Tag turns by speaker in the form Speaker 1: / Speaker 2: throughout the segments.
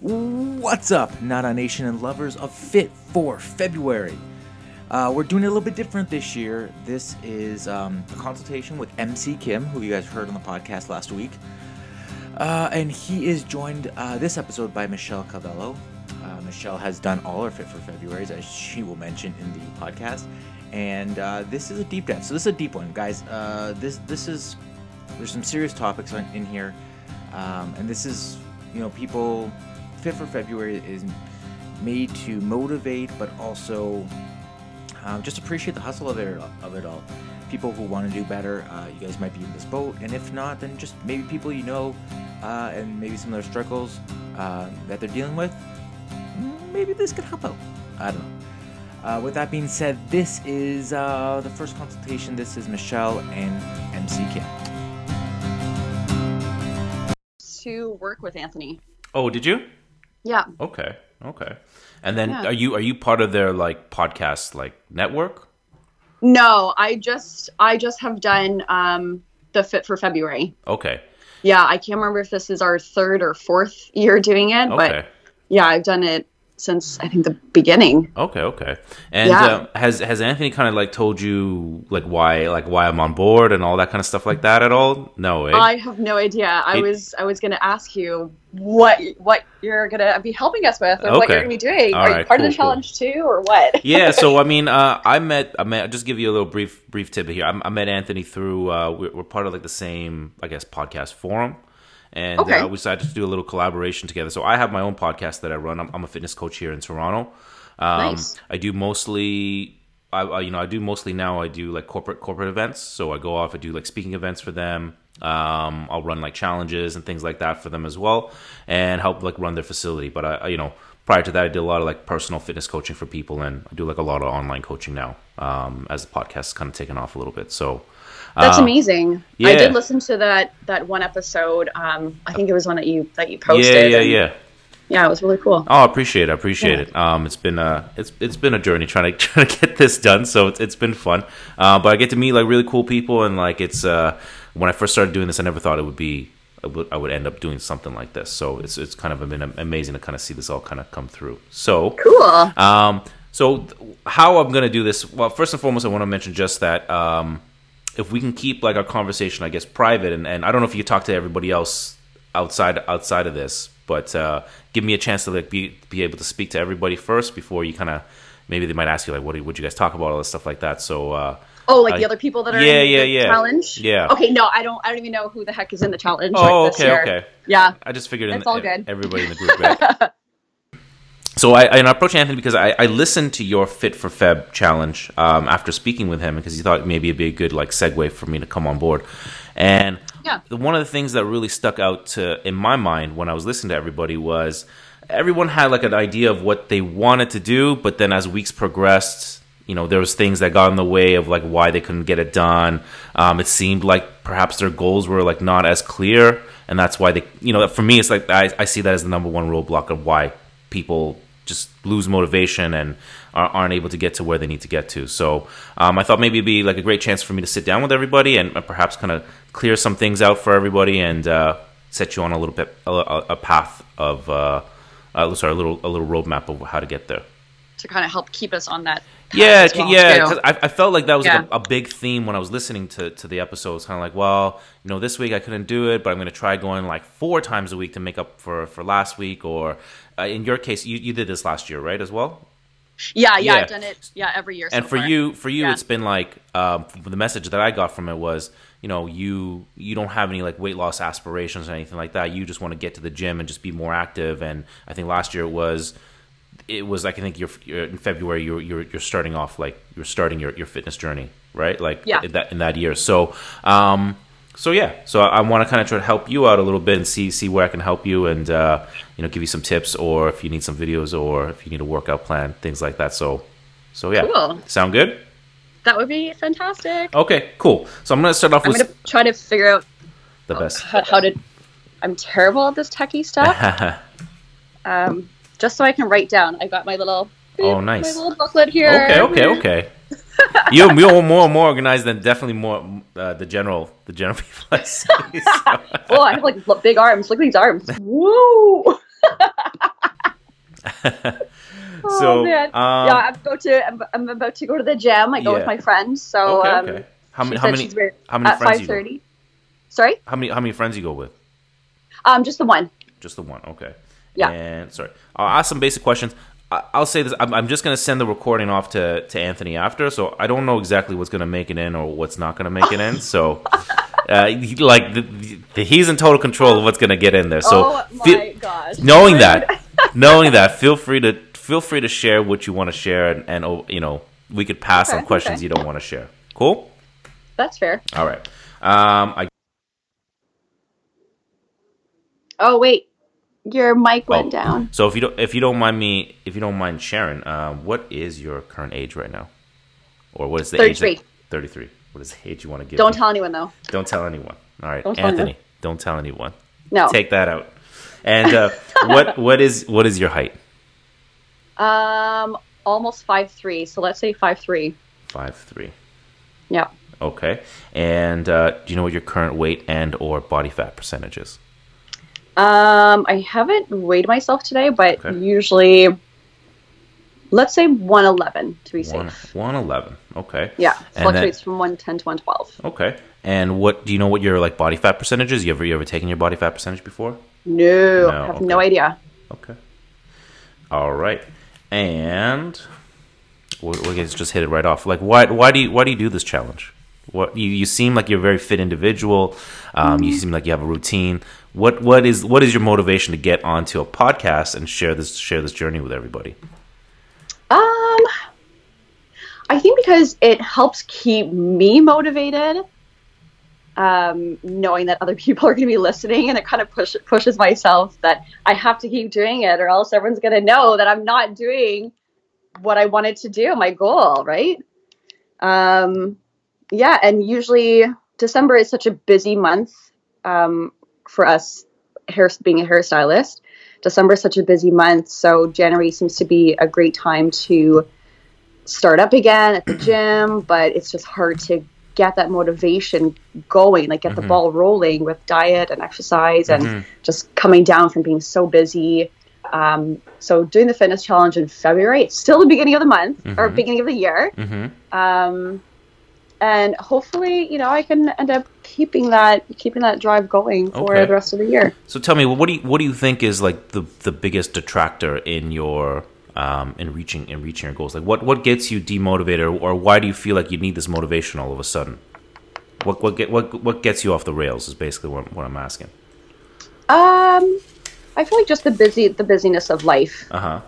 Speaker 1: What's up, Nada Nation and lovers of Fit for February? Uh, we're doing it a little bit different this year. This is um, a consultation with MC Kim, who you guys heard on the podcast last week. Uh, and he is joined uh, this episode by Michelle Cabello. Uh, Michelle has done all our Fit for Februarys, as she will mention in the podcast. And uh, this is a deep dive. So this is a deep one, guys. Uh, this this is there's some serious topics on, in here, um, and this is you know people Fit for February is made to motivate, but also um, just appreciate the hustle of it, of it all. People who want to do better, uh, you guys might be in this boat, and if not, then just maybe people you know, uh, and maybe some of their struggles uh, that they're dealing with. Maybe this could help out. I don't know. Uh, with that being said, this is uh, the first consultation. This is Michelle and MC Kim.
Speaker 2: To work with Anthony.
Speaker 3: Oh, did you?
Speaker 2: Yeah.
Speaker 3: Okay. Okay. And then
Speaker 2: Yeah.
Speaker 3: are you are you part of their like podcast like network?
Speaker 2: No, I just I just have done um the fit for February.
Speaker 3: Okay.
Speaker 2: Yeah, I can't remember if this is our third or fourth year doing it,
Speaker 3: Okay.
Speaker 2: but yeah, I've done it since I think the beginning.
Speaker 3: Okay, okay. And
Speaker 2: Yeah.
Speaker 3: uh, has has Anthony kind of like told you like why like why I'm on board and all that kind of stuff like that at all? No, eh?
Speaker 2: I have no idea. I
Speaker 3: It-
Speaker 2: was I was going to ask you what what you're going to be helping us with or what you're going to be doing.
Speaker 3: All
Speaker 2: Are you part
Speaker 3: cool,
Speaker 2: of the
Speaker 3: cool.
Speaker 2: challenge too or what?
Speaker 3: yeah, so I mean, uh, I met I met. I'll just give you a little brief brief tip here. I, I met Anthony through. Uh, we're, we're part of like the same, I guess, podcast forum, and
Speaker 2: Okay.
Speaker 3: uh, we decided to do a little collaboration together. So I have my own podcast that I run. I'm, I'm a fitness coach here in Toronto. Um,
Speaker 2: Nice.
Speaker 3: I do mostly. I, I you know I do mostly now I do like corporate corporate events. So I go off I do like speaking events for them. Um, I'll run like challenges and things like that for them as well, and help like run their facility. But I, I you know prior to that I did a lot of like personal fitness coaching for people, and I do like a lot of online coaching now um, as the podcast has kind of taken off a little bit. So
Speaker 2: That's
Speaker 3: uh,
Speaker 2: amazing. I did listen to that that one episode. Um, I think it was one that you that you posted.
Speaker 3: Yeah, yeah, yeah.
Speaker 2: Yeah, it was really cool.
Speaker 3: Oh, I appreciate it. I appreciate it. Um, it's been a it's it's been a journey trying to trying to get this done. So it's it's been fun. Uh, but I get to meet like really cool people, and like it's uh, when I first started doing this, I never thought it would be I would, I would end up doing something like this. So it's it's kind of been amazing to kind of see this all kind of come through. So
Speaker 2: Cool.
Speaker 3: um, so how I'm gonna do this? Well, first and foremost, I want to mention just that um, if we can keep like our conversation, I guess, private, and, and I don't know if you talk to everybody else outside outside of this, but uh, give me a chance to like be be able to speak to everybody first before you kind of maybe they might ask you like, what would you guys talk about, all this stuff like that. So uh,
Speaker 2: Oh, like the other people that are
Speaker 3: yeah,
Speaker 2: in
Speaker 3: yeah,
Speaker 2: the
Speaker 3: yeah.
Speaker 2: challenge.
Speaker 3: Yeah.
Speaker 2: Okay, no, I don't. I don't even know who the heck is in the challenge.
Speaker 3: Oh,
Speaker 2: like, this
Speaker 3: okay,
Speaker 2: year.
Speaker 3: okay.
Speaker 2: Yeah.
Speaker 3: I just figured in
Speaker 2: It's all
Speaker 3: e-
Speaker 2: good.
Speaker 3: everybody in the group. So I, I approached Anthony because I, I listened to your Fit for Feb challenge um, after speaking with him because he thought maybe it'd be a good like segue for me to come on board. And
Speaker 2: Yeah.
Speaker 3: one of the things that really stuck out to in my mind when I was listening to everybody was everyone had like an idea of what they wanted to do, but then as weeks progressed, you know, there was things that got in the way of like why they couldn't get it done. Um, it seemed like perhaps their goals were like not as clear, and that's why they, you know, for me, it's like I, I see that as the number one roadblock of why people just lose motivation and are, aren't able to get to where they need to get to. So um, I thought maybe it'd be like a great chance for me to sit down with everybody and uh, perhaps kind of clear some things out for everybody and uh, set you on a little bit a, a a path of uh, uh, sorry a little a little roadmap of how to get there.
Speaker 2: To kind of help keep us on that.
Speaker 3: Yeah,
Speaker 2: well,
Speaker 3: yeah.
Speaker 2: too.
Speaker 3: I, I felt like that was like a, a big theme when I was listening to, to the episodes. Kind of like, well, you know, this week I couldn't do it, but I'm going to try going like four times a week to make up for, for last week. Or uh, in your case, you, you did this last year, right, as well?
Speaker 2: Yeah, yeah,
Speaker 3: Yeah.
Speaker 2: I've done it. Yeah, every year.
Speaker 3: and
Speaker 2: so
Speaker 3: for
Speaker 2: far.
Speaker 3: you for you
Speaker 2: Yeah.
Speaker 3: it's been like um, the message that i got from it was you know you you don't have any like weight loss aspirations or anything like that you just want to get to the gym and just be more active and i think last year it was it was like i think you're, you're in february you're, you're you're starting off like you're starting your, your fitness journey right like
Speaker 2: Yeah.
Speaker 3: in that in that year so um so yeah so i, I want to kind of try to help you out a little bit and see see where i can help you and uh you know give you some tips or if you need some videos or if you need a workout plan things like that so so yeah
Speaker 2: Cool.
Speaker 3: sound good
Speaker 2: that would be fantastic.
Speaker 3: Okay, cool. So I'm gonna start off
Speaker 2: I'm
Speaker 3: with
Speaker 2: gonna try to figure out
Speaker 3: the best.
Speaker 2: how, how to. I'm terrible at this techie stuff. um, just so I can write down. I got my little.
Speaker 3: Oh, nice.
Speaker 2: My little booklet here.
Speaker 3: okay, okay, okay. You're, you're more more organized than definitely more uh, the general the general people I see. So-
Speaker 2: Oh, I have like big arms. Look at these arms. Woo! Oh,
Speaker 3: so,
Speaker 2: man.
Speaker 3: um,
Speaker 2: yeah, I'm about to. I'm, I'm about to go to the gym. I go
Speaker 3: Yeah.
Speaker 2: with my friends. So,
Speaker 3: okay,
Speaker 2: um,
Speaker 3: okay. How many? How many?
Speaker 2: she's very-
Speaker 3: How many friends
Speaker 2: five
Speaker 3: you go?
Speaker 2: Sorry,
Speaker 3: How many? How many friends you go with?
Speaker 2: um, just the one.
Speaker 3: Just the one. Okay.
Speaker 2: Yeah.
Speaker 3: And sorry, I'll ask some basic questions. I- I'll say this: I'm, I'm just going to send the recording off to, to Anthony after, so I don't know exactly what's going to make it in or what's not going to make it in. So, uh, he- like, the, the, he's in total control of what's going to get in there. So,
Speaker 2: oh my
Speaker 3: fe- knowing that, knowing that, feel free to feel free to share what you want to share, and, and oh, you know, we could pass
Speaker 2: Okay,
Speaker 3: on questions
Speaker 2: okay.
Speaker 3: you don't want to share. Cool.
Speaker 2: That's fair.
Speaker 3: All right. Um, I
Speaker 2: Oh wait, your mic went
Speaker 3: Oh.
Speaker 2: down.
Speaker 3: So if you don't if you don't mind me if you don't mind sharing, uh, what is your current age right now, or what is the age?
Speaker 2: 33.
Speaker 3: Thirty three. What is the age you want to give?
Speaker 2: Don't
Speaker 3: me?
Speaker 2: tell anyone though.
Speaker 3: Don't tell anyone. All right,
Speaker 2: Don't
Speaker 3: Anthony. Don't tell anyone.
Speaker 2: No.
Speaker 3: Take that out. And uh, what what is what is your height?
Speaker 2: Um, almost five three. So let's say five three.
Speaker 3: Five three.
Speaker 2: Yeah.
Speaker 3: Okay. And uh, do you know what your current weight and or body fat percentage is?
Speaker 2: Um, I haven't weighed myself today, but
Speaker 3: Okay.
Speaker 2: usually, let's say one eleven to be
Speaker 3: One
Speaker 2: safe.
Speaker 3: one eleven. Okay.
Speaker 2: Yeah, fluctuates from one ten to one twelve.
Speaker 3: Okay. And what do you know what your like body fat percentage is? You ever you ever taken your body fat percentage before?
Speaker 2: No,
Speaker 3: No,
Speaker 2: I have
Speaker 3: okay.
Speaker 2: no idea.
Speaker 3: Okay. All right. And we can just hit it right off. Like, why why do you why do you do this challenge? What you, you seem like you're a very fit individual. Um, You seem like you have a routine. What what is what is your motivation to get onto a podcast and share this share this journey with everybody?
Speaker 2: Um, I think because it helps keep me motivated. Um, knowing that other people are going to be listening, and it kind of push, pushes myself that I have to keep doing it, or else everyone's going to know that I'm not doing what I wanted to do, my goal, right? Um, yeah, and usually December is such a busy month um, for us, hair being a hairstylist. December is such a busy month, so January seems to be a great time to start up again at the gym, but it's just hard to get that motivation going, like get the ball rolling with diet and exercise and just coming down from being so busy. Um, so doing the fitness challenge in February, it's still the beginning of the month or beginning of the year.
Speaker 3: Mm-hmm.
Speaker 2: Um, and hopefully, you know, I can end up keeping that keeping that drive going for
Speaker 3: Okay.
Speaker 2: the rest of the year.
Speaker 3: So tell me, what do you what do you think is like the the biggest detractor in your um, in reaching in reaching your goals? Like, what what gets you demotivated, or, why do you feel like you need this motivation all of a sudden? What what get what what gets you off the rails is basically what, what I'm asking.
Speaker 2: Um, I feel like just the busy the busyness of life.
Speaker 3: Uh huh.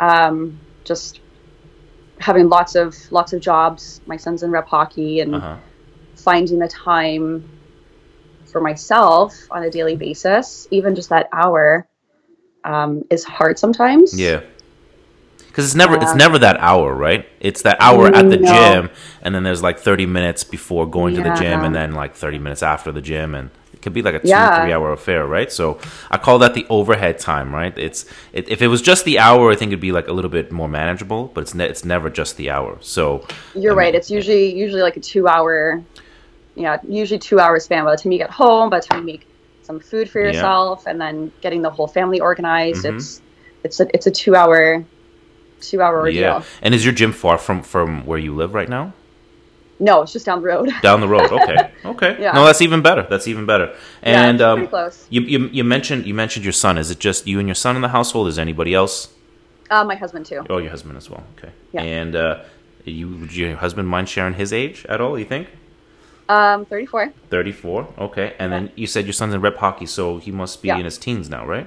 Speaker 2: um, just having lots of lots of jobs. My son's in rep hockey, and
Speaker 3: Uh huh.
Speaker 2: finding the time for myself on a daily basis, even just that hour, um, is hard sometimes.
Speaker 3: Yeah. Because it's never it's never that hour, right? It's that hour at the
Speaker 2: No.
Speaker 3: gym, and then there's like 30 minutes before going to the gym, and then like 30 minutes after the gym, and it could be like a two
Speaker 2: Yeah.
Speaker 3: three hour affair, right? So I call that the overhead time, right? It's it, if it was just the hour, I think it'd be like a little bit more manageable, but it's ne- it's never just the hour. So
Speaker 2: You're
Speaker 3: I mean,
Speaker 2: right. It's usually usually like a two hour, yeah, usually two hour span. By the time you get home, by the time you make some food for
Speaker 3: Yeah.
Speaker 2: yourself, and then getting the whole family organized,
Speaker 3: Mhm.
Speaker 2: it's it's a it's a two hour two hour ordeal.
Speaker 3: yeah. And is your gym far from from where you live right now?
Speaker 2: No, it's just down the road.
Speaker 3: Down the road. Okay. Okay.
Speaker 2: Yeah.
Speaker 3: No, that's even better. That's even better.
Speaker 2: Yeah,
Speaker 3: And
Speaker 2: it's
Speaker 3: um,
Speaker 2: pretty close.
Speaker 3: You, you you mentioned you mentioned your son. Is it just you and your son in the household? Is anybody else?
Speaker 2: Uh, my husband too.
Speaker 3: Oh, your husband as well. Okay.
Speaker 2: Yeah.
Speaker 3: And uh, you would your husband mind sharing his age at all? You think?
Speaker 2: Um, 34.
Speaker 3: Thirty four. Okay. And then you said your son's in rep hockey, so he must be
Speaker 2: Yeah.
Speaker 3: in his teens now, right?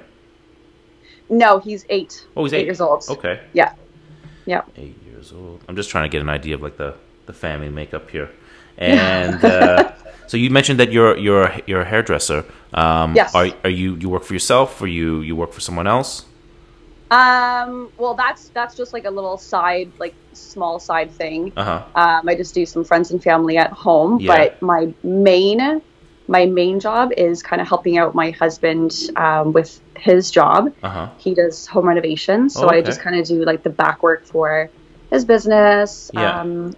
Speaker 2: No, he's eight.
Speaker 3: Oh, he's eight,
Speaker 2: years old.
Speaker 3: Okay.
Speaker 2: Yeah. Yeah.
Speaker 3: Eight years old. I'm just trying to get an idea of like the the family makeup here. And uh, so you mentioned that you're you're you're a hairdresser. Um,
Speaker 2: Yes.
Speaker 3: Are are you you work for yourself or you you work for someone else?
Speaker 2: Um, well, that's that's just like a little side, like small side thing.
Speaker 3: Uh huh.
Speaker 2: Um, I just do some friends and family at home,
Speaker 3: Yeah.
Speaker 2: but my main my main job is kind of helping out my husband um, with his job.
Speaker 3: Uh huh.
Speaker 2: He does home renovations, so
Speaker 3: Oh,
Speaker 2: I just kind of do like the back work for his business.
Speaker 3: Yeah.
Speaker 2: Um,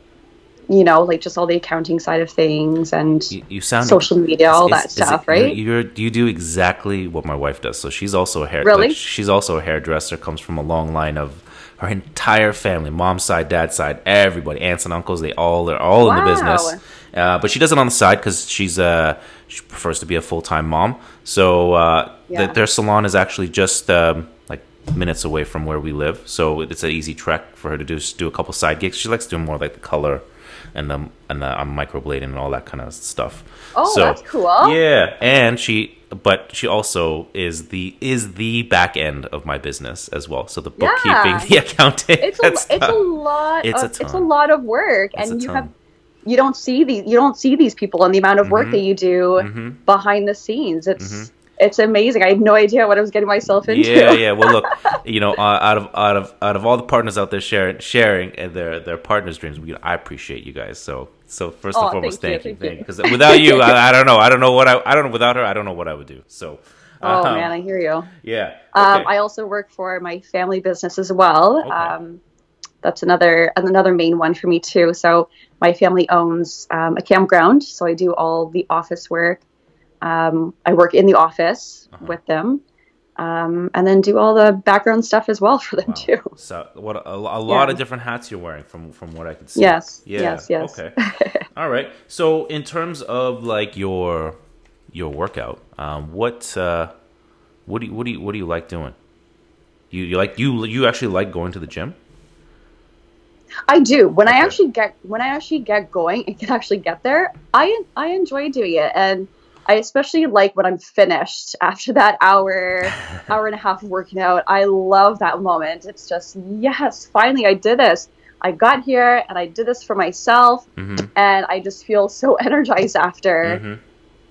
Speaker 2: you know, like just all the accounting side of things and
Speaker 3: You, you sound
Speaker 2: social media, all
Speaker 3: is-
Speaker 2: that
Speaker 3: is
Speaker 2: stuff,
Speaker 3: it-
Speaker 2: right?
Speaker 3: You're, you're you do exactly what my wife does. So she's also a hair.
Speaker 2: Really?
Speaker 3: like, she's also a hairdresser. Comes from a long line of her entire family, mom's side, dad's side, everybody, aunts and uncles. They all are all in the business. Uh, but she does it on the side because she's uh she prefers to be a full time mom. So uh,
Speaker 2: Yeah.
Speaker 3: th- their salon is actually just um, like minutes away from where we live. So it's an easy trek for her to do just do a couple side gigs. She likes doing more like the color and the and the um, microblading and all that kind of stuff.
Speaker 2: Oh, that's cool.
Speaker 3: Yeah, and she, but she also is the is the back end of my business as well. So the bookkeeping,
Speaker 2: Yeah.
Speaker 3: the accounting.
Speaker 2: it's a it's a lot
Speaker 3: It's a
Speaker 2: of, it's a lot of work
Speaker 3: It's
Speaker 2: and you
Speaker 3: ton.
Speaker 2: have you don't see these you don't see these people and the amount of work
Speaker 3: Mhm.
Speaker 2: that you do
Speaker 3: Mhm.
Speaker 2: behind the scenes it's
Speaker 3: Mhm.
Speaker 2: It's amazing i had no idea what i was getting myself into
Speaker 3: Yeah, yeah. Well, look, you know, uh, out of out of out of all the partners out there sharing sharing their their partners' dreams, we, I appreciate you guys. So so first and
Speaker 2: Oh,
Speaker 3: foremost,
Speaker 2: thank
Speaker 3: thank
Speaker 2: you,
Speaker 3: you,
Speaker 2: thank you.
Speaker 3: because without you, I, I don't know, I don't know what I I don't know without her, I don't know what I would do. So.
Speaker 2: oh
Speaker 3: um,
Speaker 2: man i hear you
Speaker 3: Yeah.
Speaker 2: um,
Speaker 3: okay.
Speaker 2: i also work for my family business as well
Speaker 3: Okay.
Speaker 2: um, that's another another main one for me too so my family owns um, a campground so i do all the office work um, i work in the office
Speaker 3: Uh-huh.
Speaker 2: with them um, and then do all the background stuff as well for them
Speaker 3: Wow.
Speaker 2: too
Speaker 3: So what a, a lot
Speaker 2: Yeah.
Speaker 3: of different hats you're wearing from from what I can see.
Speaker 2: Yes,
Speaker 3: Yeah.
Speaker 2: yes, yes.
Speaker 3: Okay. All right. So in terms of like your your workout, um, what uh, what do you, what do you what do you like doing? You you like you you actually like going to the gym?
Speaker 2: I do. When
Speaker 3: Okay.
Speaker 2: I actually get when I actually get going and can actually get there, I I enjoy doing it, and I especially like when I'm finished after that hour hour and a half of working out. I love that moment. It's just yes, finally I did this. I got here and I did this for myself,
Speaker 3: Mm-hmm.
Speaker 2: and I just feel so energized after.
Speaker 3: hmm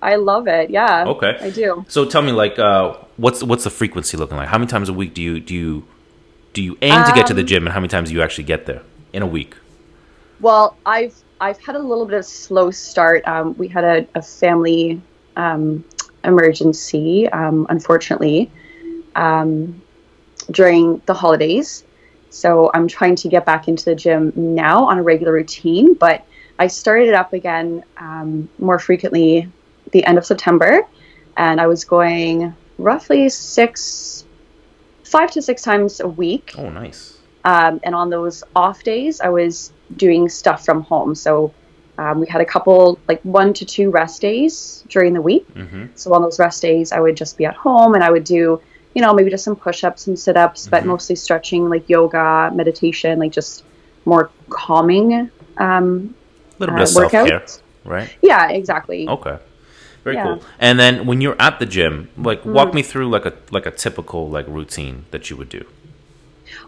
Speaker 2: I love it. Yeah.
Speaker 3: Okay.
Speaker 2: I do.
Speaker 3: So tell me, like, uh, what's what's the frequency looking like? How many times a week do you do you do you aim to get to the
Speaker 2: Um,
Speaker 3: gym, and how many times do you actually get there in a week?
Speaker 2: Well, I've I've had a little bit of slow start. Um, we had a, a family um, emergency, um, unfortunately, um, during the holidays. So I'm trying to get back into the gym now on a regular routine. But I started it up again um, more frequently the end of September, and I was going roughly six, five to six times a week.
Speaker 3: Oh, nice.
Speaker 2: Um, and on those off days, I was doing stuff from home. So um, we had a couple, like one to two rest days during the week.
Speaker 3: Mm-hmm.
Speaker 2: So on those rest days, I would just be at home and I would do, you know, maybe just some push ups, some sit ups, but
Speaker 3: Mhm.
Speaker 2: mostly stretching, like yoga, meditation, like just more calming. Um,
Speaker 3: A little
Speaker 2: Uh,
Speaker 3: bit of self care, right?
Speaker 2: yeah, exactly.
Speaker 3: Okay. Very
Speaker 2: Yeah.
Speaker 3: cool. And then when you're at the gym, like walk
Speaker 2: Mm.
Speaker 3: me through like a like a typical like routine that you would do.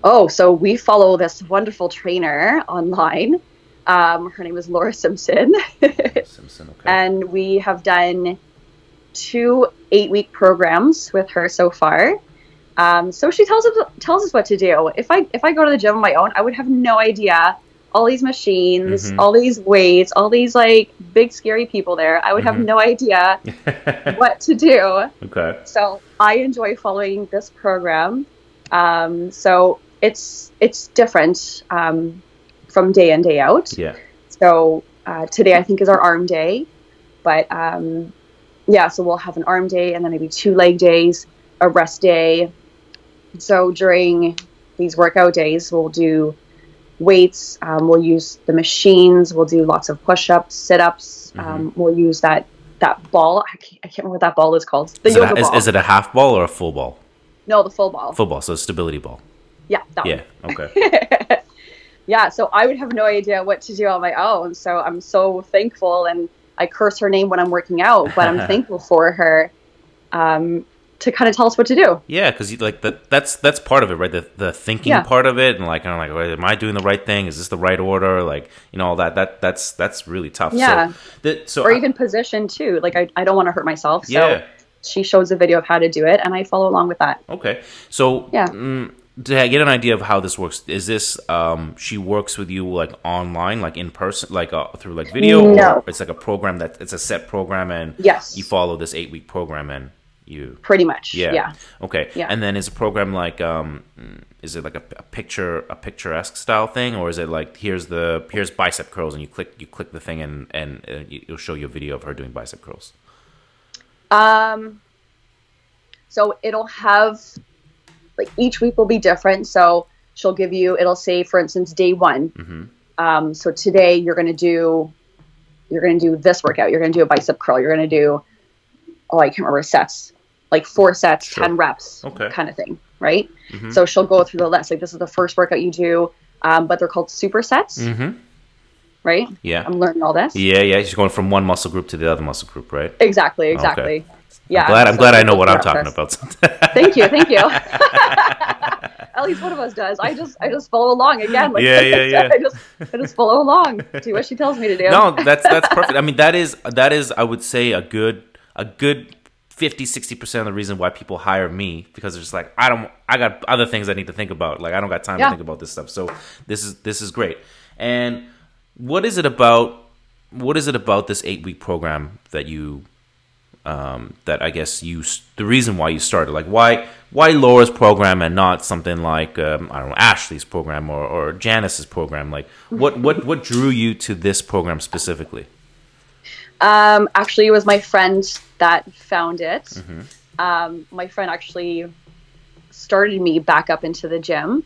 Speaker 2: Oh, so we follow this wonderful trainer online. Um, her name is Laura Simpson.
Speaker 3: Simpson, okay.
Speaker 2: and we have done two eight week programs with her so far. Um, so she tells us tells us what to do. If I if I go to the gym on my own, I would have no idea all these machines,
Speaker 3: Mhm.
Speaker 2: all these weights, all these like big scary people there. I would have
Speaker 3: Mhm.
Speaker 2: no idea what to do.
Speaker 3: okay.
Speaker 2: So I enjoy following this program. Um, so it's it's different um, from day in day out.
Speaker 3: Yeah.
Speaker 2: So uh, today I think is our arm day, but um, yeah, so we'll have an arm day and then maybe two leg days, a rest day. So during these workout days, we'll do weights. Um, we'll use the machines. We'll do lots of push-ups, sit-ups. Um, we'll use that that ball. I can't, I can't remember what that ball is called. The
Speaker 3: Is it,
Speaker 2: yoga
Speaker 3: a,
Speaker 2: ball.
Speaker 3: is it a half ball or a full ball?
Speaker 2: no, the full ball.
Speaker 3: Full ball, so stability ball.
Speaker 2: yeah, that one.
Speaker 3: Yeah. Okay.
Speaker 2: yeah, so I would have no idea what to do on my own. So I'm so thankful, and I curse her name when I'm working out, but I'm thankful for her um, to kind of tell us what to do.
Speaker 3: Yeah, because like that that's that's part of it, right? The the thinking
Speaker 2: Yeah.
Speaker 3: part of it, and like kind of like, am I doing the right thing? Is this the right order? Like you know all that that that's that's really tough.
Speaker 2: Yeah.
Speaker 3: So, that, so
Speaker 2: Or
Speaker 3: I-
Speaker 2: even position too. Like I, I don't want to hurt myself. So
Speaker 3: yeah.
Speaker 2: she shows a video of how to do it, and I follow along with that.
Speaker 3: Okay. So
Speaker 2: Yeah.
Speaker 3: mm, to get an idea of how this works, is this um she works with you like online, like in person, like uh, through like video,
Speaker 2: No.
Speaker 3: or it's like a program that it's a set program and
Speaker 2: Yes.
Speaker 3: you follow this eight week program and You
Speaker 2: Pretty much.
Speaker 3: yeah.
Speaker 2: Yeah.
Speaker 3: Okay.
Speaker 2: Yeah.
Speaker 3: And then is a program like um is it like a, a picture a picturesque style thing or is it like here's the here's bicep curls and you click you click the thing and and uh, it'll show you a video of her doing bicep curls.
Speaker 2: Um, so it'll have like each week will be different. So she'll give you, it'll say, for instance, day one.
Speaker 3: hmm
Speaker 2: Um, so today you're going to do, you're going to do this workout. You're going to do a bicep curl. You're going to do, oh, I can't remember sets, like four sets,
Speaker 3: Sure.
Speaker 2: 10 reps
Speaker 3: Okay.
Speaker 2: kind of thing. Right.
Speaker 3: Mhm.
Speaker 2: So she'll go through the list. Like this is the first workout you do. Um, but they're called super sets,
Speaker 3: Mm-hmm.
Speaker 2: right?
Speaker 3: Yeah.
Speaker 2: I'm learning all this.
Speaker 3: Yeah, yeah. She's going from one muscle group to the other muscle group, right?
Speaker 2: Exactly. Exactly. Yeah.
Speaker 3: I'm glad I'm
Speaker 2: so
Speaker 3: glad I know what I'm talking about.
Speaker 2: Thank you, thank you. At least one of us does. I just I just follow along again. Like
Speaker 3: Yeah,
Speaker 2: I
Speaker 3: yeah, yeah.
Speaker 2: I just I just follow along, do what she tells me to do.
Speaker 3: no, that's that's perfect. I mean, that is that is I would say a good a good 50 60% of the reason why people hire me because they're just like I don't I got other things I need to think about. Like I don't got time to think about this stuff. So this is this is great. And what is it about what is it about this 8 week program that you um, that I guess you the reason why you started like why why Laura's program and not something like um, I don't know Ashley's program or, or Janice's program like what what what drew you to this program specifically
Speaker 2: Um, actually, it was my friend that found it.
Speaker 3: Mm-hmm.
Speaker 2: Um, my friend actually started me back up into the gym.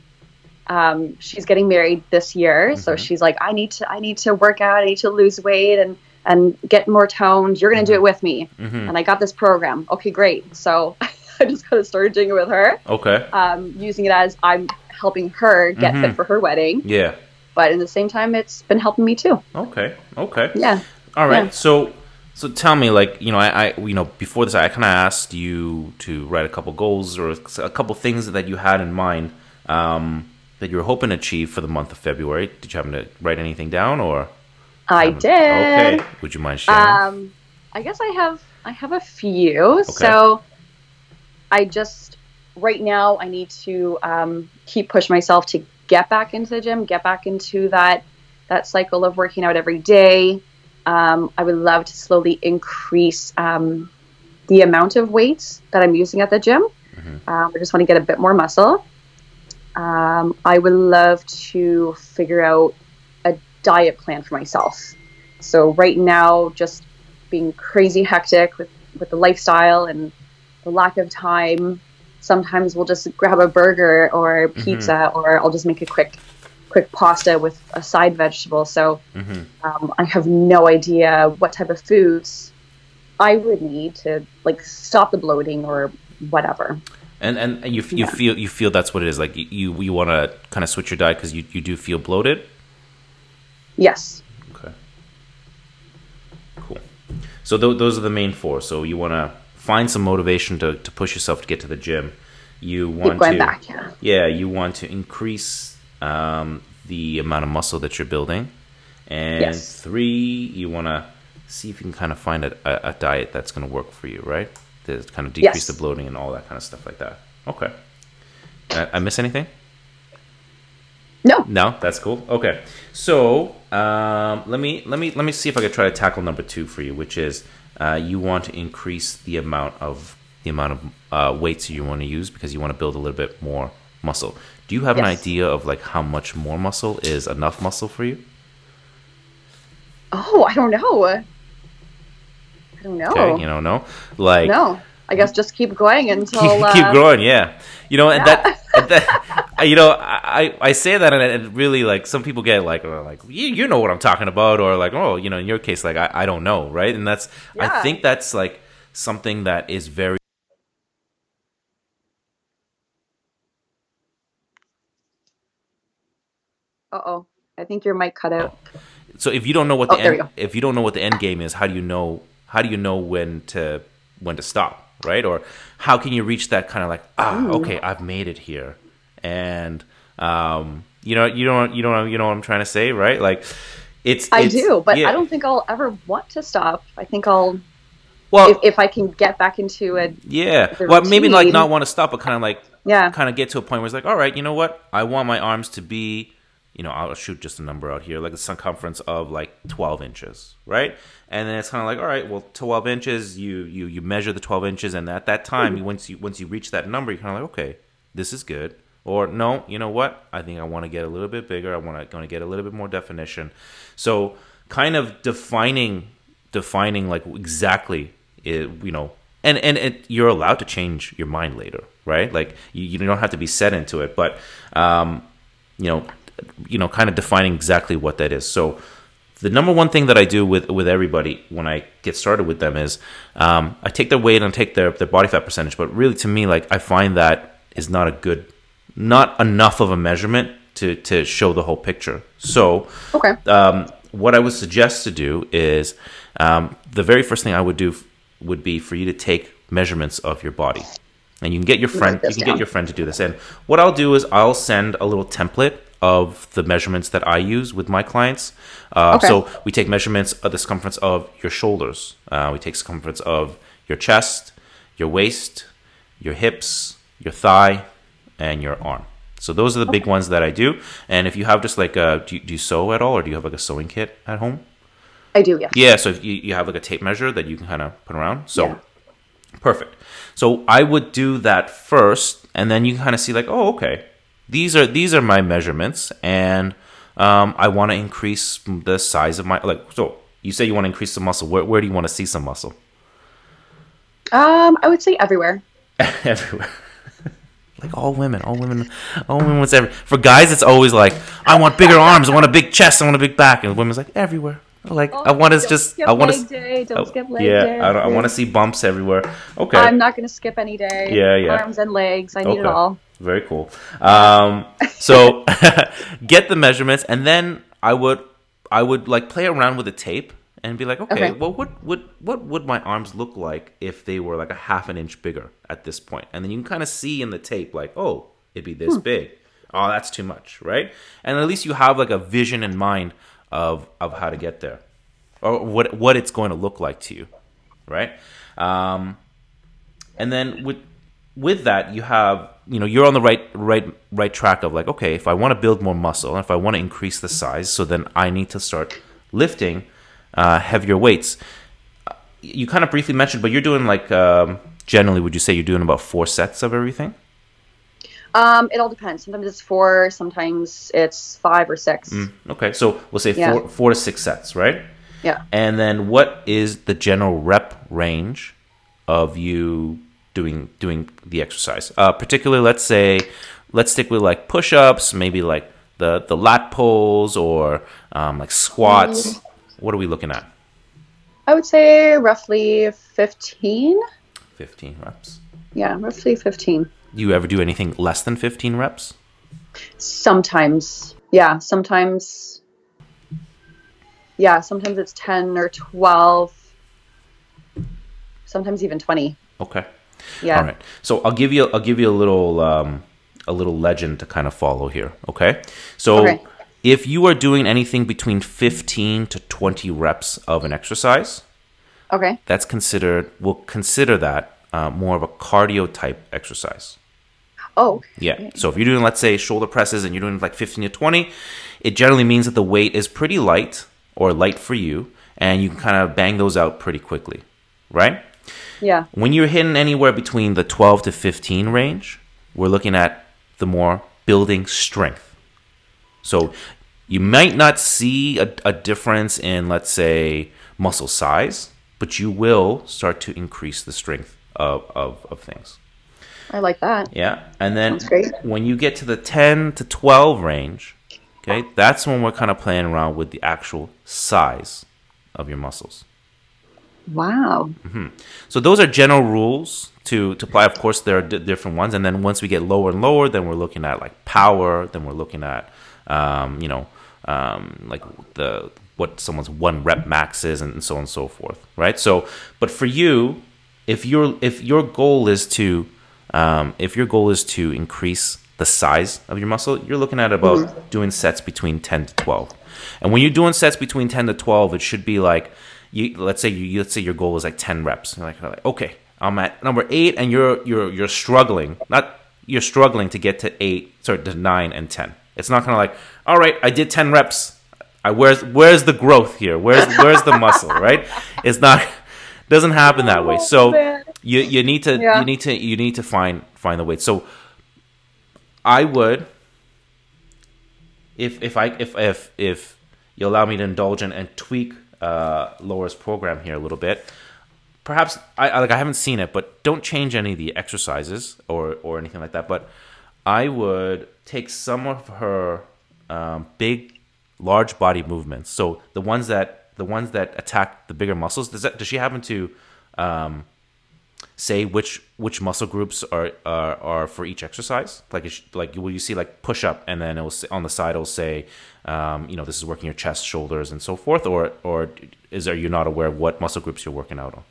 Speaker 2: Um, she's getting married this year, so
Speaker 3: Mm-hmm.
Speaker 2: she's like, I need to, I need to work out, I need to lose weight and and get more toned. You're gonna do it with me,
Speaker 3: Mhm.
Speaker 2: and I got this program. Okay, great. So I just kind of started doing it with her,
Speaker 3: okay
Speaker 2: um, using it as I'm helping her get
Speaker 3: Mhm.
Speaker 2: fit for her wedding,
Speaker 3: yeah
Speaker 2: but at the same time, it's been helping me too.
Speaker 3: okay okay
Speaker 2: Yeah.
Speaker 3: all right
Speaker 2: Yeah.
Speaker 3: so so tell me like you know I, I you know before this I kind of asked you to write a couple goals or a couple things that you had in mind um, that you were hoping to achieve for the month of February did you happen to write anything down or
Speaker 2: I
Speaker 3: haven't-
Speaker 2: did.
Speaker 3: okay would you mind sharing
Speaker 2: Um, I guess I have I have a few. So I just right now I need to um, keep pushing myself to get back into the gym, get back into that that cycle of working out every day. Um, I would love to slowly increase um, the amount of weights that I'm using at the gym. Um, I just want to get a bit more muscle. Um, I would love to figure out diet plan for myself. So right now, just being crazy hectic with, with the lifestyle and the lack of time, sometimes we'll just grab a burger or pizza, or I'll just make a quick quick pasta with a side vegetable. So
Speaker 3: Mhm.
Speaker 2: um, I have no idea what type of foods I would need to like stop the bloating or whatever.
Speaker 3: And and you you
Speaker 2: Yeah.
Speaker 3: feel you feel that's what it is. Like you you, you want to kind of switch your diet because you, you do feel bloated.
Speaker 2: Yes.
Speaker 3: Okay. Cool. So th- those are the main four. So you want to find some motivation to, to push yourself to get to the gym. You want to
Speaker 2: back. Yeah.
Speaker 3: yeah you want to increase um, the amount of muscle that you're building, and
Speaker 2: Yes.
Speaker 3: three you want to see if you can kind of find a, a, a diet that's going to work for you, right? To kind of decrease
Speaker 2: Yes.
Speaker 3: the bloating and all that kind of stuff like that. Okay. I, I miss anything?
Speaker 2: No.
Speaker 3: No, that's cool. Okay, so um, let me let me let me see if I could try to tackle number two for you, which is uh, you want to increase the amount of the amount of uh, weights you want to use because you want to build a little bit more muscle. Do you have an idea of like how much more muscle is enough muscle for you?
Speaker 2: Oh, I don't know. I don't know.
Speaker 3: Okay, you know, like
Speaker 2: no. I guess just keep going until
Speaker 3: keep,
Speaker 2: uh,
Speaker 3: keep growing yeah you know and
Speaker 2: Yeah.
Speaker 3: that, you know I, I say that and it really like some people get like uh, like you, you know what i'm talking about or like oh you know in your case like i, I don't know right and that's i think that's like something that is very
Speaker 2: Uh oh. I think your mic cut out.
Speaker 3: so if you don't know what the
Speaker 2: Oh,
Speaker 3: end, if you don't know what the end game is how do you know how do you know when to when to stop right or how can you reach that kind of like ah okay i've made it here and um you know you don't you don't you know what i'm trying to say right like it's
Speaker 2: I
Speaker 3: it's-
Speaker 2: do, but
Speaker 3: yeah.
Speaker 2: I don't think I'll ever want to stop. I think I'll
Speaker 3: well
Speaker 2: if, if I can get back into it.
Speaker 3: yeah well maybe like not want to stop but kind of like
Speaker 2: Yeah.
Speaker 3: kind of get to a point where it's like all right you know what i want my arms to be you know, I'll shoot just a number out here, like a circumference of like 12 inches, right? And then it's kind of like, all right, well, 12 inches, you you you measure the 12 inches, and at that time, mm-hmm. once you once you reach that number, you're kind of like, okay, this is good. Or no, you know what? I think I want to get a little bit bigger. I want to going to get a little bit more definition. So, kind of defining defining like exactly, it, you know, and and it, you're allowed to change your mind later, right? Like you, you don't have to be set into it, but um, you know, you know, kind of defining exactly what that is. So the number one thing that I do with with everybody when I get started with them is um, I take their weight and take their their body fat percentage. But really, to me, like I find that is not a good, not enough of a measurement to to show the whole picture. So
Speaker 2: okay,
Speaker 3: um, what I would suggest to do is um, the very first thing I would do would be for you to take measurements of your body and you can get your friend you can down. get your friend to do this and what i'll do is i'll send a little template of the measurements that I use with my clients. Uh, okay. So we take measurements of the circumference of your shoulders. Uh, we take circumference of your chest, your waist, your hips, your thigh, and your arm. So those are the okay. big ones that I do. And if you have just like a, do you, do you sew at all, or do you have like a sewing kit at home?
Speaker 2: I do, yeah.
Speaker 3: Yeah. So if you, you have like a tape measure that you can kind of put around. So yeah. perfect. So I would do that first, and then you kind of see like, oh, okay, these are these are my measurements, and um, I want to increase the size of my like. So you say you want to increase the muscle. Where where do you want to see some muscle?
Speaker 2: Um, I would say everywhere.
Speaker 3: everywhere. like all women, all women, all women wants every. For guys, it's always like, I want bigger arms, I want a big chest, I want a big back, and women's like everywhere. Like oh, I want to just, I want to.
Speaker 2: Don't skip leg
Speaker 3: yeah,
Speaker 2: day.
Speaker 3: I, I want to see bumps everywhere. Okay.
Speaker 2: I'm not going to skip any day.
Speaker 3: Yeah, yeah.
Speaker 2: Arms and legs, I need okay. it all.
Speaker 3: Very cool. Um, so get the measurements, and then I would I would like play around with the tape and be like, okay, okay, well, what would what would my arms look like if they were like a half an inch bigger at this point? And then you can kind of see in the tape, like, oh, it'd be this hmm. big. Oh, that's too much, right? And at least you have like a vision in mind of of how to get there, or what what it's going to look like to you, right? Um, and then with with that, you have you know you're on the right right right track of like okay if i want to build more muscle and if i want to increase the size so then i need to start lifting uh, heavier weights you kind of briefly mentioned but you're doing like um, generally would you say you're doing about four sets of everything
Speaker 2: um, it all depends. Sometimes it's four, sometimes it's five or six.
Speaker 3: Mm, okay, so we'll say yeah. four, four to six sets, right?
Speaker 2: Yeah.
Speaker 3: And then what is the general rep range of you doing doing the exercise. Uh, particularly, let's say, let's stick with like push-ups, maybe like the the lat pulls or um, like squats. Mm. What are we looking at?
Speaker 2: I would say roughly fifteen.
Speaker 3: Fifteen reps.
Speaker 2: Yeah, roughly fifteen.
Speaker 3: Do you ever do anything less than fifteen reps?
Speaker 2: Sometimes, yeah. Sometimes, yeah. Sometimes it's ten or twelve. Sometimes even twenty.
Speaker 3: Okay.
Speaker 2: Yeah.
Speaker 3: All right. So I'll give you I'll give you a little um, a little legend to kind of follow here. Okay. So okay. if you are doing anything between 15 to 20 reps of an exercise,
Speaker 2: okay,
Speaker 3: that's considered we'll consider that uh, more of a cardio type exercise.
Speaker 2: Oh.
Speaker 3: Yeah. So if you're doing let's say shoulder presses and you're doing like 15 to 20, it generally means that the weight is pretty light or light for you and you can kind of bang those out pretty quickly, right?
Speaker 2: Yeah.
Speaker 3: When you're hitting anywhere between the 12 to 15 range, we're looking at the more building strength. So you might not see a, a difference in, let's say, muscle size, but you will start to increase the strength of, of, of things.
Speaker 2: I like that.
Speaker 3: Yeah. And then when you get to the 10 to 12 range, okay, that's when we're kind of playing around with the actual size of your muscles.
Speaker 2: Wow.
Speaker 3: Mm-hmm. So those are general rules to to apply. Of course, there are d- different ones, and then once we get lower and lower, then we're looking at like power. Then we're looking at um, you know um, like the what someone's one rep max is, and so on and so forth. Right. So, but for you, if your if your goal is to um, if your goal is to increase the size of your muscle, you're looking at about mm-hmm. doing sets between ten to twelve. And when you're doing sets between ten to twelve, it should be like you let's say you let's say your goal is like 10 reps you're like, like okay i'm at number eight and you're you're you're struggling not you're struggling to get to eight sorry to nine and 10 It's not kind of like, all right, I did 10 reps. I, where's where's the growth here? Where's where's the muscle, right? It's not doesn't happen that way.
Speaker 2: Oh,
Speaker 3: So you you need to
Speaker 2: Yeah.
Speaker 3: you need to you need to find find the weight. So I would if if I if if if you allow me to indulge in and tweak uh, Laura's program here a little bit, perhaps I I- like I haven't seen it, but don't change any of the exercises or or anything like that. But I would take some of her um, big, large body movements. So the ones that the ones that attack the bigger muscles. Does that does she happen to um, say which which muscle groups are are, are for each exercise? Like like will you see like push up and then it will on the side it'll say um, you know this is working your chest, shoulders, and so forth, or or is are you not aware of what muscle groups you're working out on?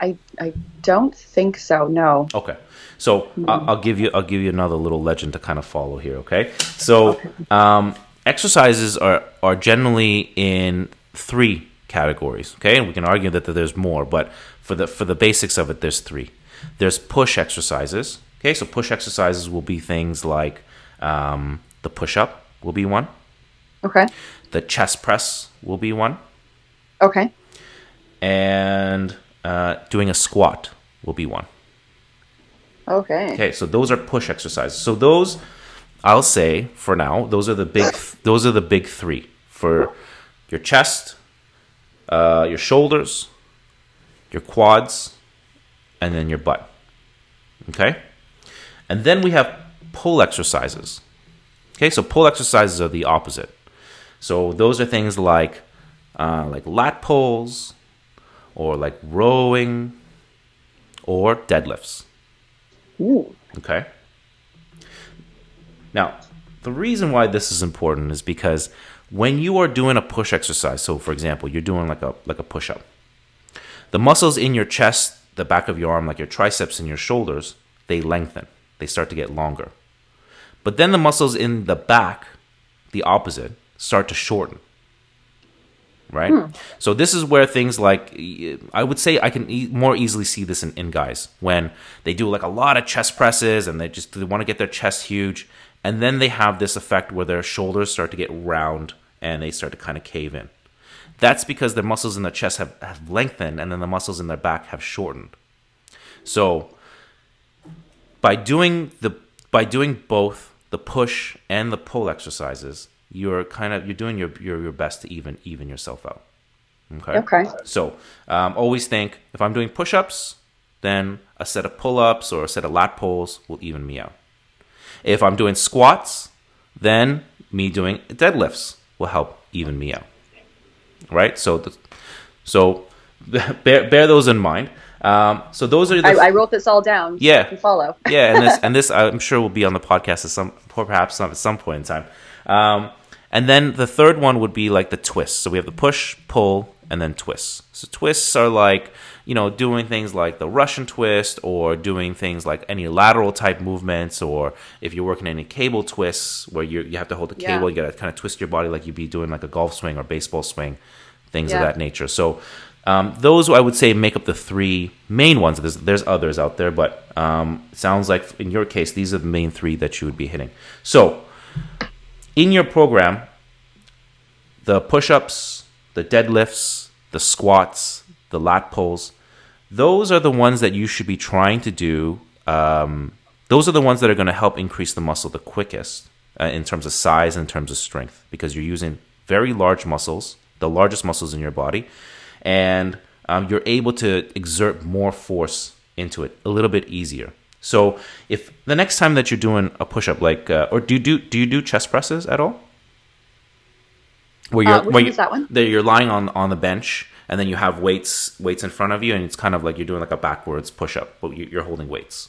Speaker 2: I I don't think so. No.
Speaker 3: Okay, so I'll, I'll give you I'll give you another little legend to kind of follow here. Okay, so um, exercises are are generally in three categories. Okay, and we can argue that, that there's more, but for the for the basics of it, there's three. There's push exercises. Okay, so push exercises will be things like um, the push up will be one,
Speaker 2: Okay.
Speaker 3: the chest press will be one,
Speaker 2: Okay.
Speaker 3: and uh, doing a squat will be one.
Speaker 2: Okay.
Speaker 3: Okay, so those are push exercises. So those, I'll say for now, those are the big. Those are the big three for your chest, uh, your shoulders, your quads, and then your butt. Okay, and then we have pull exercises. Okay, so pull exercises are the opposite. So those are things like uh, like lat pulls, or like rowing, or deadlifts.
Speaker 2: Ooh.
Speaker 3: Okay. Now, the reason why this is important is because when you are doing a push exercise, so for example, you're doing like a like a push up, the muscles in your chest, the back of your arm, like your triceps and your shoulders, they lengthen. They start to get longer. But then the muscles in the back, the opposite, start to shorten. Right? Hmm. So this is where things like I would say I can e- more easily see this in, in guys when they do like a lot of chest presses and they just they want to get their chest huge and then they have this effect where their shoulders start to get round and they start to kind of cave in. That's because their muscles in their chest have, have lengthened and then the muscles in their back have shortened. So by doing the by doing both the push and the pull exercises, you're kind of you're doing your your, your best to even even yourself out. Okay.
Speaker 2: Okay.
Speaker 3: So um, always think if I'm doing push-ups, then a set of pull-ups or a set of lat pulls will even me out. If I'm doing squats, then me doing deadlifts will help even me out. Right. So the, so bear bear those in mind. Um, so those are the
Speaker 2: I, I wrote this all down. So
Speaker 3: Yeah.
Speaker 2: Can follow.
Speaker 3: yeah, and this and this I'm sure will be on the podcast at some or perhaps some, at some point in time. Um, and then the third one would be like the twist. So we have the push, pull, and then twists. So twists are like you know doing things like the Russian twist, or doing things like any lateral type movements, or if you're working any cable twists where you you have to hold the
Speaker 2: Yeah.
Speaker 3: cable, you got to kind of twist your body like you'd be doing like a golf swing or baseball swing, things
Speaker 2: Yeah.
Speaker 3: of that nature. So um, those I would say make up the three main ones. There's there's others out there, but um, sounds like in your case these are the main three that you would be hitting. So in your program, the push-ups, the deadlifts, the squats, the lat pulls, those are the ones that you should be trying to do. Um, those are the ones that are going to help increase the muscle the quickest uh, in terms of size and in terms of strength because you're using very large muscles, the largest muscles in your body, and um, you're able to exert more force into it a little bit easier. So if the next time that you're doing a push-up, like, uh, or do you do do you do chest presses at all? Where
Speaker 2: Uh, which one is that one?
Speaker 3: That you're lying on on the bench, and then you have weights weights in front of you, and it's kind of like you're doing like a backwards push-up, but you- you're holding weights.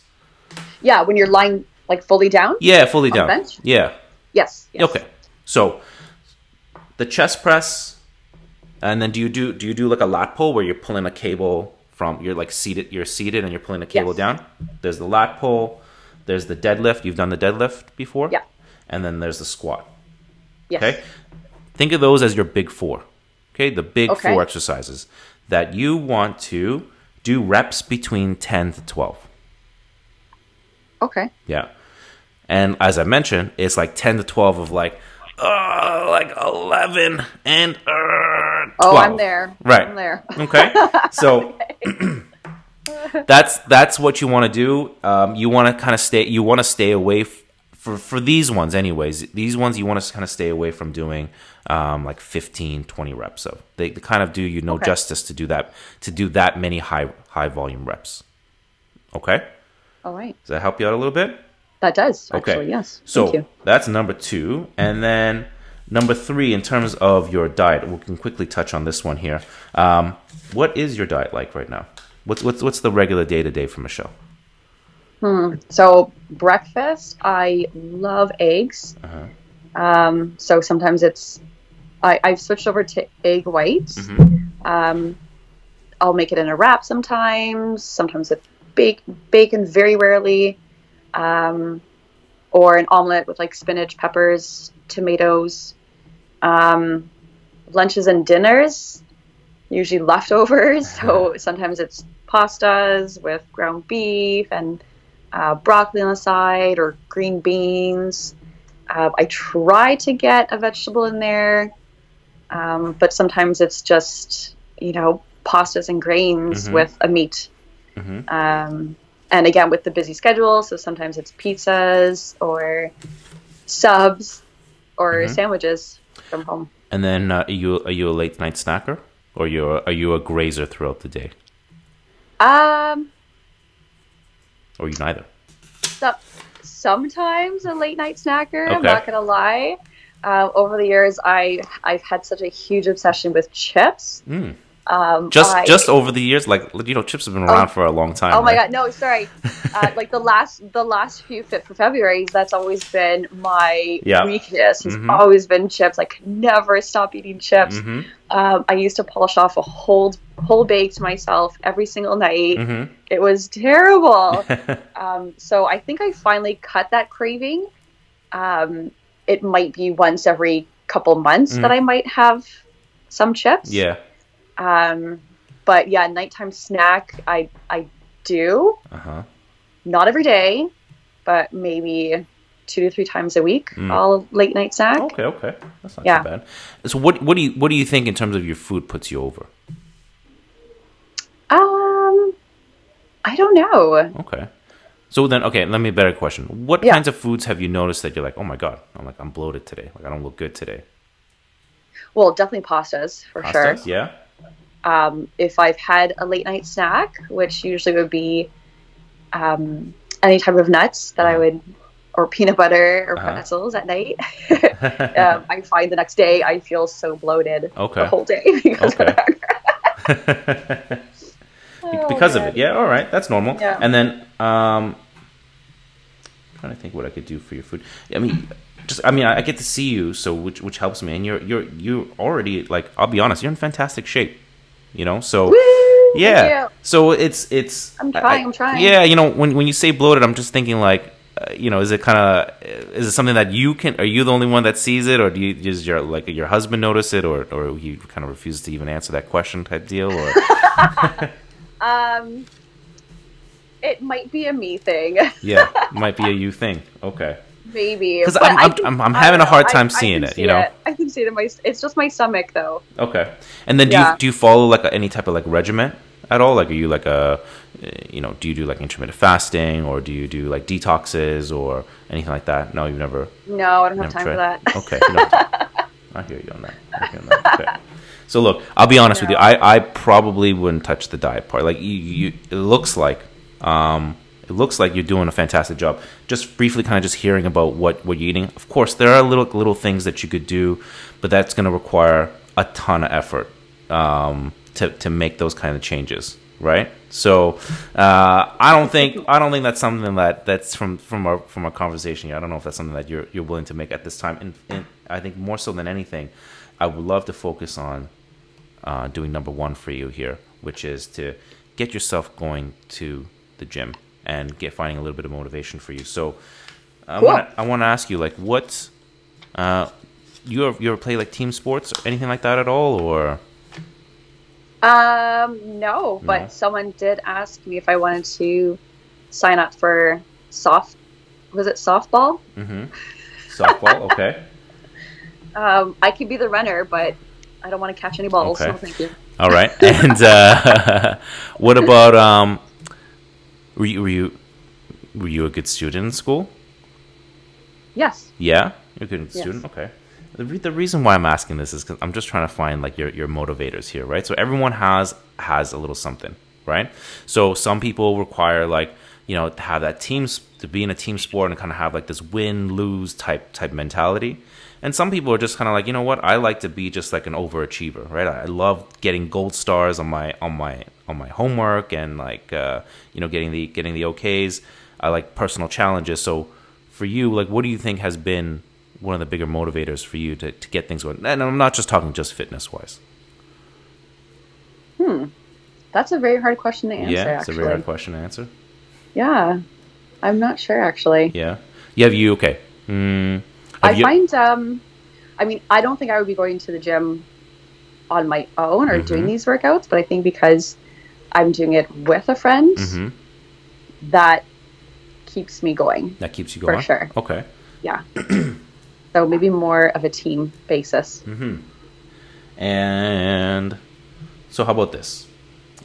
Speaker 2: Yeah, when you're lying like fully down.
Speaker 3: Yeah, fully
Speaker 2: the
Speaker 3: down.
Speaker 2: bench?
Speaker 3: Yeah.
Speaker 2: Yes. yes.
Speaker 3: Okay. So the chest press, and then do you do do you do like a lat pull where you're pulling a cable from you're like seated you're seated and you're pulling a cable
Speaker 2: Yes.
Speaker 3: down? There's the lat pull. There's the deadlift. You've done the deadlift before.
Speaker 2: Yeah.
Speaker 3: And then there's the squat.
Speaker 2: Yes.
Speaker 3: Okay. Think of those as your big four. Okay, the big
Speaker 2: Okay.
Speaker 3: four exercises that you want to do reps between ten to twelve.
Speaker 2: Okay.
Speaker 3: Yeah. And as I mentioned, it's like 10 to 12 of like, uh, like 11 and uh, 12.
Speaker 2: Oh, I'm there.
Speaker 3: Right.
Speaker 2: I'm there.
Speaker 3: Okay. So that's that's what you want to do. Um, you want to kind of stay. You want to stay away f- for for these ones, anyways. These ones you want to kind of stay away from doing um, like 15, 20 reps. So they, they kind of do you no
Speaker 2: Okay.
Speaker 3: justice to do that to do that many high high volume reps. Okay.
Speaker 2: All right.
Speaker 3: Does that help you out a little bit?
Speaker 2: That does,
Speaker 3: Okay.
Speaker 2: yes.
Speaker 3: So
Speaker 2: Thank you.
Speaker 3: that's number two. And then number three, in terms of your diet, we can quickly touch on this one here. Um, what is your diet like right now? What's what's what's the regular day to day for Michelle? Hmm.
Speaker 2: So breakfast, I love eggs.
Speaker 3: Uh-huh.
Speaker 2: Um, so sometimes it's I, I've switched over to egg whites.
Speaker 3: Mm-hmm.
Speaker 2: Um, I'll make it in a wrap sometimes. Sometimes with bake, bacon, very rarely, um, or an omelet with like spinach, peppers, tomatoes. Um, lunches and dinners, usually leftovers. So sometimes it's pastas with ground beef and uh, broccoli on the side or green beans. Uh, I try to get a vegetable in there, um, but sometimes it's just you know pastas and grains
Speaker 3: Mhm.
Speaker 2: with a meat.
Speaker 3: Mhm.
Speaker 2: Um, and again with the busy schedule, so sometimes it's pizzas or subs or
Speaker 3: Mhm.
Speaker 2: sandwiches from home.
Speaker 3: And then uh, are you are you a late night snacker or you are you a grazer throughout the day
Speaker 2: Um,
Speaker 3: or you neither?
Speaker 2: so- sometimes a late night snacker. I'm not gonna lie. Uh, over the years, I I've had such a huge obsession with chips.
Speaker 3: Mm.
Speaker 2: Um,
Speaker 3: Just
Speaker 2: I-
Speaker 3: just over the years, like you know, chips have been around for a long time.
Speaker 2: Oh my god, no, sorry. Uh, like the last the last few fit for February, that's always been my
Speaker 3: Yeah.
Speaker 2: weakness. Has
Speaker 3: Mhm.
Speaker 2: always been chips. I could never stop eating chips.
Speaker 3: Mhm.
Speaker 2: Um, I used to polish off a whole whole baked myself every single night.
Speaker 3: Mhm.
Speaker 2: It was terrible. um, so I think I finally cut that craving. Um, it might be once every couple months
Speaker 3: Mm.
Speaker 2: that I might have some chips.
Speaker 3: yeah.
Speaker 2: Um, but yeah, nighttime snack I I do
Speaker 3: Uh huh.
Speaker 2: not every day, but maybe two to three times a week.
Speaker 3: Mm.
Speaker 2: I'll late night snack.
Speaker 3: Okay. Okay. That's not
Speaker 2: Yeah.
Speaker 3: too bad. So what what do you what do you think in terms of your food puts you over?
Speaker 2: Um, I don't know.
Speaker 3: Okay. So then, okay, let me a better question. What
Speaker 2: Yeah.
Speaker 3: kinds of foods have you noticed that you're like, oh my god, I'm like I'm bloated today, like I don't look good today?
Speaker 2: Well, definitely pastas for sure.
Speaker 3: Yeah.
Speaker 2: um, if I've had a late night snack, which usually would be um, any type of nuts that I
Speaker 3: Uh-huh.
Speaker 2: would, or peanut butter or
Speaker 3: Uh-huh.
Speaker 2: pretzels at night, um, I find the next day I feel so bloated
Speaker 3: Okay.
Speaker 2: the whole day because
Speaker 3: Okay.
Speaker 2: Oh,
Speaker 3: because of it. Yeah, all right, that's normal.
Speaker 2: Yeah.
Speaker 3: And then, um, trying to think what I could do for your food. I mean, just I mean, I, I get to see you, so which which helps me. And you're you're you're already like I'll be honest, you're in fantastic shape. You know, so
Speaker 2: Woo!
Speaker 3: yeah. So it's it's.
Speaker 2: I'm trying,
Speaker 3: I-
Speaker 2: I'm trying.
Speaker 3: Yeah, you know, when when you say bloated, I'm just thinking like. Uh, you know, is it kind of is it something that you can? Are you the only one that sees it, or do you does your like your husband notice it, or or he kind of refuses to even answer that question type deal? Or
Speaker 2: Um, it might be a me thing,
Speaker 3: yeah, might be a you thing. Okay.
Speaker 2: Maybe because
Speaker 3: I'm-
Speaker 2: I
Speaker 3: I'm-
Speaker 2: can-
Speaker 3: I'm- I'm having a hard time
Speaker 2: I- I
Speaker 3: seeing
Speaker 2: can
Speaker 3: it,
Speaker 2: see
Speaker 3: you know?
Speaker 2: I can see it in my. It's just my stomach, though.
Speaker 3: Okay. And then do
Speaker 2: Yeah.
Speaker 3: you do you follow like any type of like regiment at all? Like are you like a you know, do you do like intermittent fasting or do you do like detoxes or anything like that? No, you've never
Speaker 2: No, I don't have time
Speaker 3: tried.
Speaker 2: for that.
Speaker 3: Okay. don't- I hear you on that. I hear you on that. Okay. So look, I'll be honest with you. I, I probably wouldn't touch the diet part. Like you, you it looks like um it looks like you're doing a fantastic job. Just briefly kind of just hearing about what what you're eating. Of course, there are little little things that you could do, but that's going to require a ton of effort um to to make those kind of changes, right? So, uh, I don't think I don't think that's something that that's from from our from our conversation here. I don't know if that's something that you're you're willing to make at this time. And, and I think more so than anything, I would love to focus on uh, doing number one for you here, which is to get yourself going to the gym and get finding a little bit of motivation for you. So, I
Speaker 2: Cool.
Speaker 3: want to I want to ask you like what uh, you ever, you ever play like team sports or anything like that at all, or
Speaker 2: Um, no, but
Speaker 3: No?
Speaker 2: someone did ask me if I wanted to sign up for soft was it softball?
Speaker 3: Softball, okay.
Speaker 2: Um, I could be the runner, but I don't want to catch any balls.
Speaker 3: Okay.
Speaker 2: So thank you.
Speaker 3: All right. And uh, what about um? Were you were you were you a good student in school?
Speaker 2: Yes.
Speaker 3: Yeah, you're a good
Speaker 2: Yes.
Speaker 3: student. Okay. The, re- the reason why I'm asking this is because I'm just trying to find like your, your motivators here, right? So everyone has has a little something, right? So some people require like you know to have that team to be in a team sport and kind of have like this win lose type type mentality. And some people are just kind of like, you know what? I like to be just like an overachiever, right? I love getting gold stars on my on my on my homework and like uh, you know getting the getting the OKs. I like personal challenges. So for you, like, what do you think has been one of the bigger motivators for you to, to get things going? And I'm not just talking just fitness wise.
Speaker 2: Hmm, that's a very hard question to answer.
Speaker 3: yeah, it's
Speaker 2: actually.
Speaker 3: a very hard question to answer.
Speaker 2: Yeah, I'm not sure actually.
Speaker 3: Yeah, yeah. Have you okay? Mm,
Speaker 2: I
Speaker 3: you-
Speaker 2: find, um, I mean, I don't think I would be going to the gym on my own or
Speaker 3: Mm-hmm.
Speaker 2: doing these workouts, but I think because I'm doing it with a friend,
Speaker 3: Mhm.
Speaker 2: that keeps me going.
Speaker 3: that keeps you going For
Speaker 2: sure.
Speaker 3: Okay.
Speaker 2: Yeah. so maybe more of a team basis.
Speaker 3: Mm-hmm. And so, how about this?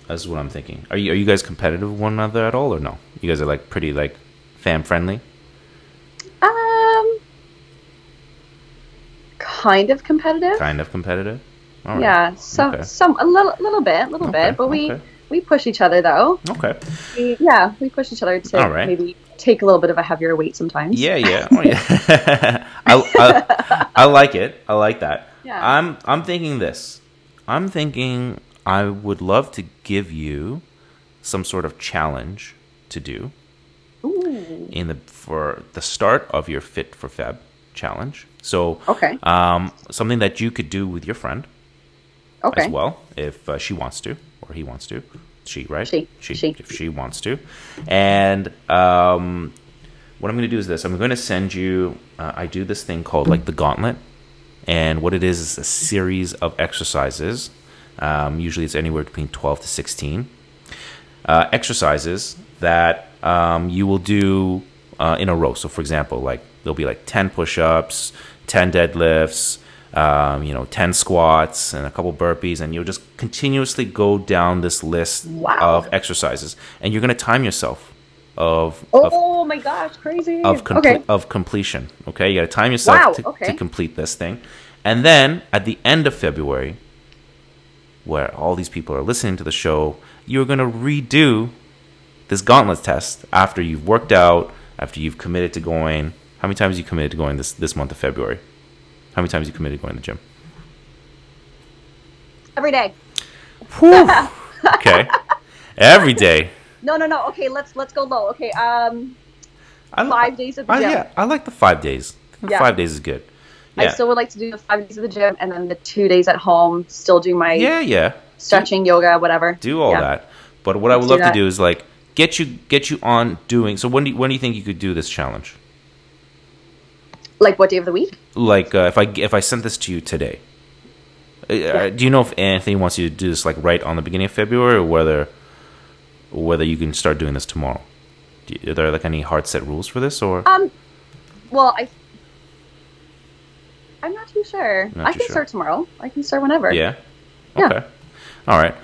Speaker 3: That's what I'm thinking. Are you are you guys competitive with one another at all, or no? You guys are like pretty like fam friendly.
Speaker 2: Um, kind of competitive.
Speaker 3: Kind of competitive. Right.
Speaker 2: Yeah, so
Speaker 3: Okay.
Speaker 2: some a little little bit, a little
Speaker 3: Okay,
Speaker 2: bit, but we
Speaker 3: okay.
Speaker 2: we push each other though.
Speaker 3: Okay.
Speaker 2: We, yeah, we push each other to
Speaker 3: right.
Speaker 2: maybe take a little bit of a heavier weight sometimes.
Speaker 3: Yeah, yeah, oh, yeah. I, I, I like it. I like that.
Speaker 2: Yeah.
Speaker 3: I'm I'm thinking this. I'm thinking I would love to give you some sort of challenge to do
Speaker 2: Ooh.
Speaker 3: in the for the start of your Fit for Feb challenge. So,
Speaker 2: Okay.
Speaker 3: um, something that you could do with your friend
Speaker 2: Okay.
Speaker 3: as well, if uh, she wants to or he wants to. She, right?
Speaker 2: She.
Speaker 3: She.
Speaker 2: She.
Speaker 3: If she wants to. And um, what I'm going to do is this. I'm going to send you. Uh, I do this thing called like the gauntlet, and what it is is a series of exercises. Um, usually, it's anywhere between 12 to 16 uh, exercises that um, you will do uh, in a row. So, for example, like there'll be like 10 push-ups, 10 deadlifts, um, you know, 10 squats, and a couple burpees, and you'll just continuously go down this list
Speaker 2: Wow.
Speaker 3: of exercises, and you're going to time yourself of of,
Speaker 2: Oh my gosh, crazy.
Speaker 3: of,
Speaker 2: okay.
Speaker 3: of completion. Okay, you got to time yourself
Speaker 2: Wow,
Speaker 3: to,
Speaker 2: okay.
Speaker 3: to complete this thing, and then at the end of February, where all these people are listening to the show, you're going to redo this gauntlet test after you've worked out, after you've committed to going. How many times you committed to going this this month of February? How many times you committed to going to the gym?
Speaker 2: Every day.
Speaker 3: Okay, every day.
Speaker 2: No, no, no. Okay, let's let's go low. Okay, um,
Speaker 3: I,
Speaker 2: five days at the
Speaker 3: I,
Speaker 2: gym.
Speaker 3: yeah, I like the five days.
Speaker 2: Yeah.
Speaker 3: Five days is good.
Speaker 2: I still would like to do the five days at the gym and then the two days at home, still do my
Speaker 3: yeah, yeah.
Speaker 2: stretching, yoga, whatever.
Speaker 3: do all
Speaker 2: Yeah.
Speaker 3: that. But what I would love
Speaker 2: do
Speaker 3: to do is like get you get you on doing. So when do you, when do you think you could do this challenge?
Speaker 2: Like what day of the week?
Speaker 3: Like uh, if I if I sent this to you today, uh, uh, do you know if Anthony wants you to do this like right on the beginning of February or whether whether you can start doing this tomorrow? Do you, are there like any hard set rules for this or?
Speaker 2: Um, well, I, I'm not too sure.
Speaker 3: Not
Speaker 2: I
Speaker 3: too
Speaker 2: can
Speaker 3: sure.
Speaker 2: start tomorrow. I can start whenever.
Speaker 3: Yeah.
Speaker 2: Yeah.
Speaker 3: Okay. All right.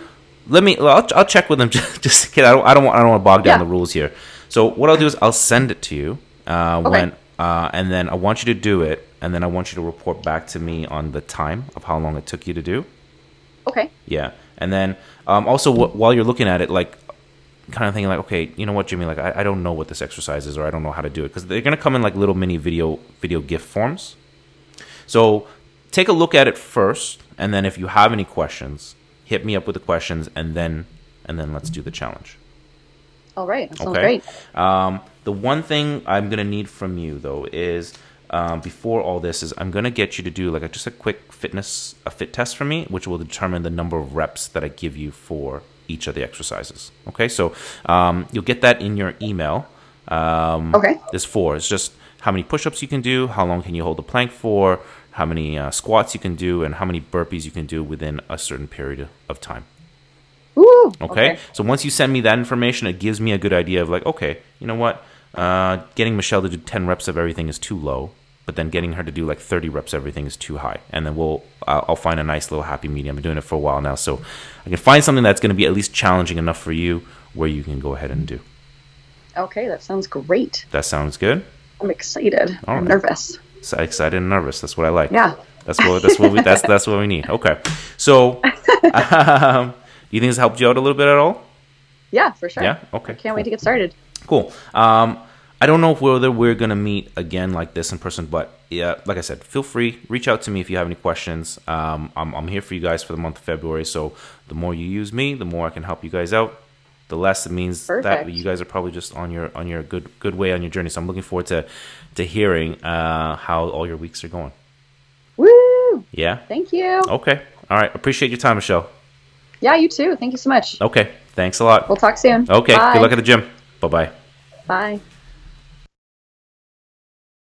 Speaker 3: Let me. Well, I'll, I'll check with them just, just in case. I don't. I don't want. I don't want to bog down
Speaker 2: Yeah.
Speaker 3: the rules here. So what I'll do is I'll send it to you uh,
Speaker 2: Okay.
Speaker 3: when, uh, and then I want you to do it, and then I want you to report back to me on the time of how long it took you to do.
Speaker 2: Okay.
Speaker 3: Yeah. And then um, also wh- while you're looking at it, like kind of thinking like, okay, you know what, Jimmy, like I, I don't know what this exercise is, or I don't know how to do it, because they're gonna come in like little mini video video gift forms. So take a look at it first, and then if you have any questions, hit me up with the questions, and then and then let's do the challenge.
Speaker 2: All right. That sounds
Speaker 3: Okay.
Speaker 2: great.
Speaker 3: Um, the one thing I'm gonna need from you though is um, before all this is I'm gonna get you to do like a, just a quick fitness a fit test for me, which will determine the number of reps that I give you for each of the exercises. Okay, so um, you'll get that in your email. Um,
Speaker 2: Okay.
Speaker 3: There's four. It's just how many push-ups you can do, how long can you hold the plank for, how many uh, squats you can do, and how many burpees you can do within a certain period of time.
Speaker 2: Ooh.
Speaker 3: Okay? So once you send me that information, it gives me a good idea of like, okay, you know what? Uh, getting Michelle to do 10 reps of everything is too low, but then getting her to do like 30 reps of everything is too high. And then we'll I'll, I'll find a nice little happy medium. I'm doing it for a while now, so I can find something that's going to be at least challenging enough for you where you can go ahead and do.
Speaker 2: Okay, that sounds great.
Speaker 3: That sounds good.
Speaker 2: I'm excited.
Speaker 3: All
Speaker 2: I'm
Speaker 3: right.
Speaker 2: nervous.
Speaker 3: So excited and nervous. That's what I like.
Speaker 2: Yeah.
Speaker 3: That's what that's what we that's that's what we need. Okay. So, um, do you think this helped you out a little bit at all?
Speaker 2: Yeah, for sure.
Speaker 3: Yeah? Okay,
Speaker 2: I can't wait to get started.
Speaker 3: Cool. Um, I don't know whether we're gonna meet again like this in person, but yeah, like I said, feel free reach out to me if you have any questions. Um, I'm I'm here for you guys for the month of February. So the more you use me, the more I can help you guys out. The less it means that you guys are probably just on your on your good good way on your journey. So I'm looking forward to to hearing uh, how all your weeks are going.
Speaker 2: Woo!
Speaker 3: Yeah.
Speaker 2: Thank you.
Speaker 3: Okay. All right. Appreciate your time, Michelle.
Speaker 2: Yeah, you too. Thank you so much.
Speaker 3: Okay. Thanks a lot.
Speaker 2: We'll talk soon.
Speaker 3: Okay.
Speaker 2: Bye.
Speaker 3: Good luck at the gym. Bye bye.
Speaker 2: Bye.